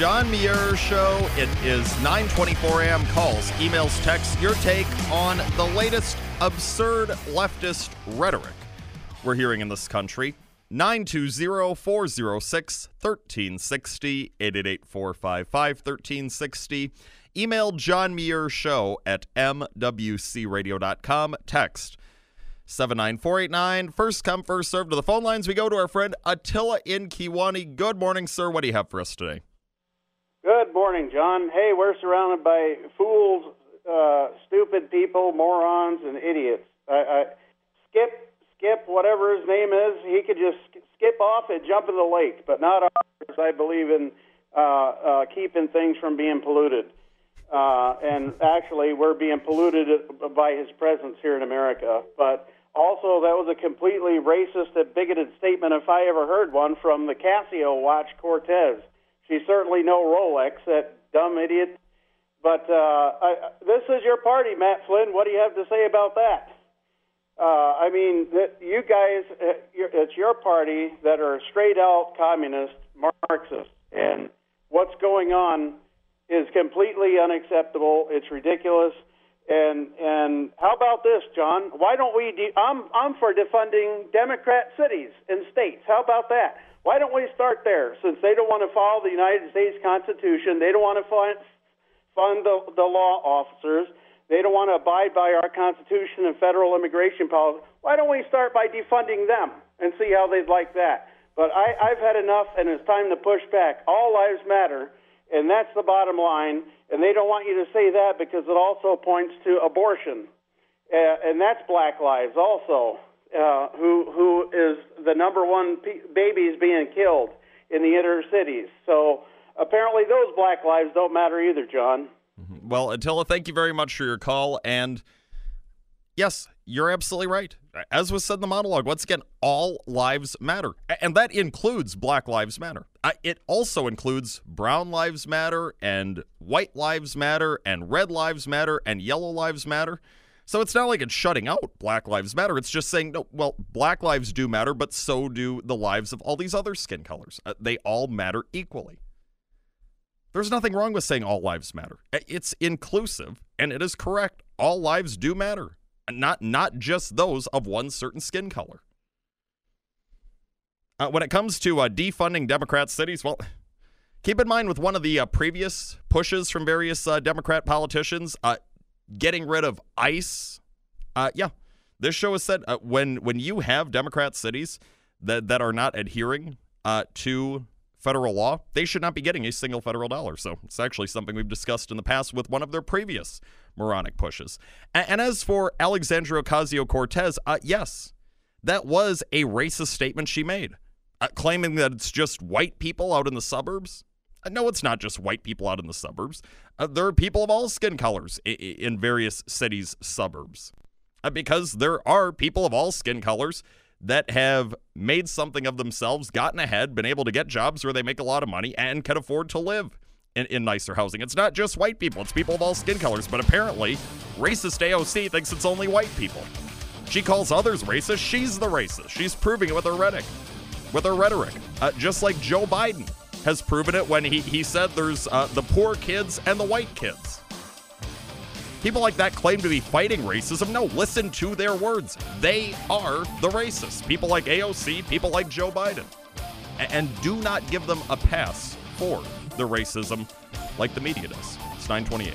John Muir Show. It is 9:24 a.m. Calls, emails, texts. Your take on the latest absurd leftist rhetoric we're hearing in this country. 920-406-1360, 888-455-1360. Email John Muir Show at mwcradio.com. Text 79489. First come, first serve to the phone lines. We go to our friend Attila in Kewaunee. Good morning, sir. What do you have for us today? Good morning, John. Hey, we're surrounded by fools, uh, stupid people, morons, and idiots. I, I, Skip, Skip, whatever his name is, he could just skip off and jump in the lake, but not ours. I believe in uh, uh, keeping things from being polluted. Uh, and actually, we're being polluted by his presence here in America. But also, that was a completely racist and bigoted statement, if I ever heard one, from the Casio watch Cortez. She's certainly no Rolex, that dumb idiot. But uh, I, this is your party, Matt Flynn. What do you have to say about that? Uh, I mean, that you guys, uh, it's your party that are straight out communist, Marxist, and what's going on is completely unacceptable. It's ridiculous. And and how about this, John? Why don't we? De- I'm I'm for defunding Democrat cities and states. How about that? Why don't we start there? Since they don't want to follow the United States Constitution, they don't want to fund fund the, the law officers. They don't want to abide by our Constitution and federal immigration policy. Why don't we start by defunding them and see how they'd like that? But I, I've had enough, and it's time to push back. All lives matter, and that's the bottom line and they don't want you to say that because it also points to abortion, uh, and that's Black Lives also, uh, who who is the number one p- babies being killed in the inner cities. So apparently, those Black Lives don't matter either, John. Mm-hmm. Well, Attila, thank you very much for your call, and yes, you're absolutely right. As was said in the monologue, once again, all lives matter. And that includes Black Lives Matter. It also includes Brown Lives Matter and White Lives Matter and Red Lives Matter and Yellow Lives Matter. So it's not like it's shutting out Black Lives Matter. It's just saying, no, well, Black lives do matter, but so do the lives of all these other skin colors. Uh, they all matter equally. There's nothing wrong with saying all lives matter. It's inclusive and it is correct. All lives do matter not not just those of one certain skin color. Uh, when it comes to uh, defunding Democrat cities, well, keep in mind with one of the uh, previous pushes from various uh, Democrat politicians, uh, getting rid of ICE. Uh, yeah, this show has said when when you have Democrat cities that that are not adhering to federal law, they should not be getting a single federal dollar. So it's actually something we've discussed in the past with one of their previous moronic pushes. And, and as for Alexandria Ocasio Cortez, uh, yes, that was a racist statement she made, uh, claiming that it's just white people out in the suburbs. Uh, no, it's not just white people out in the suburbs. Uh, there are people of all skin colors I- in various cities' suburbs. Uh, because there are people of all skin colors that have made something of themselves, gotten ahead, been able to get jobs where they make a lot of money, and can afford to live in, in nicer housing. It's not just white people, it's people of all skin colors, but apparently, racist AOC thinks it's only white people. She calls others racist. She's the racist. She's proving it with her rhetoric. With her rhetoric. Uh, just like Joe Biden has proven it when he, he said there's uh, the poor kids and the white kids. People like that claim to be fighting racism. No, listen to their words. They are the racists. People like AOC, people like Joe Biden. And do not give them a pass for the racism like the media does. It's 928.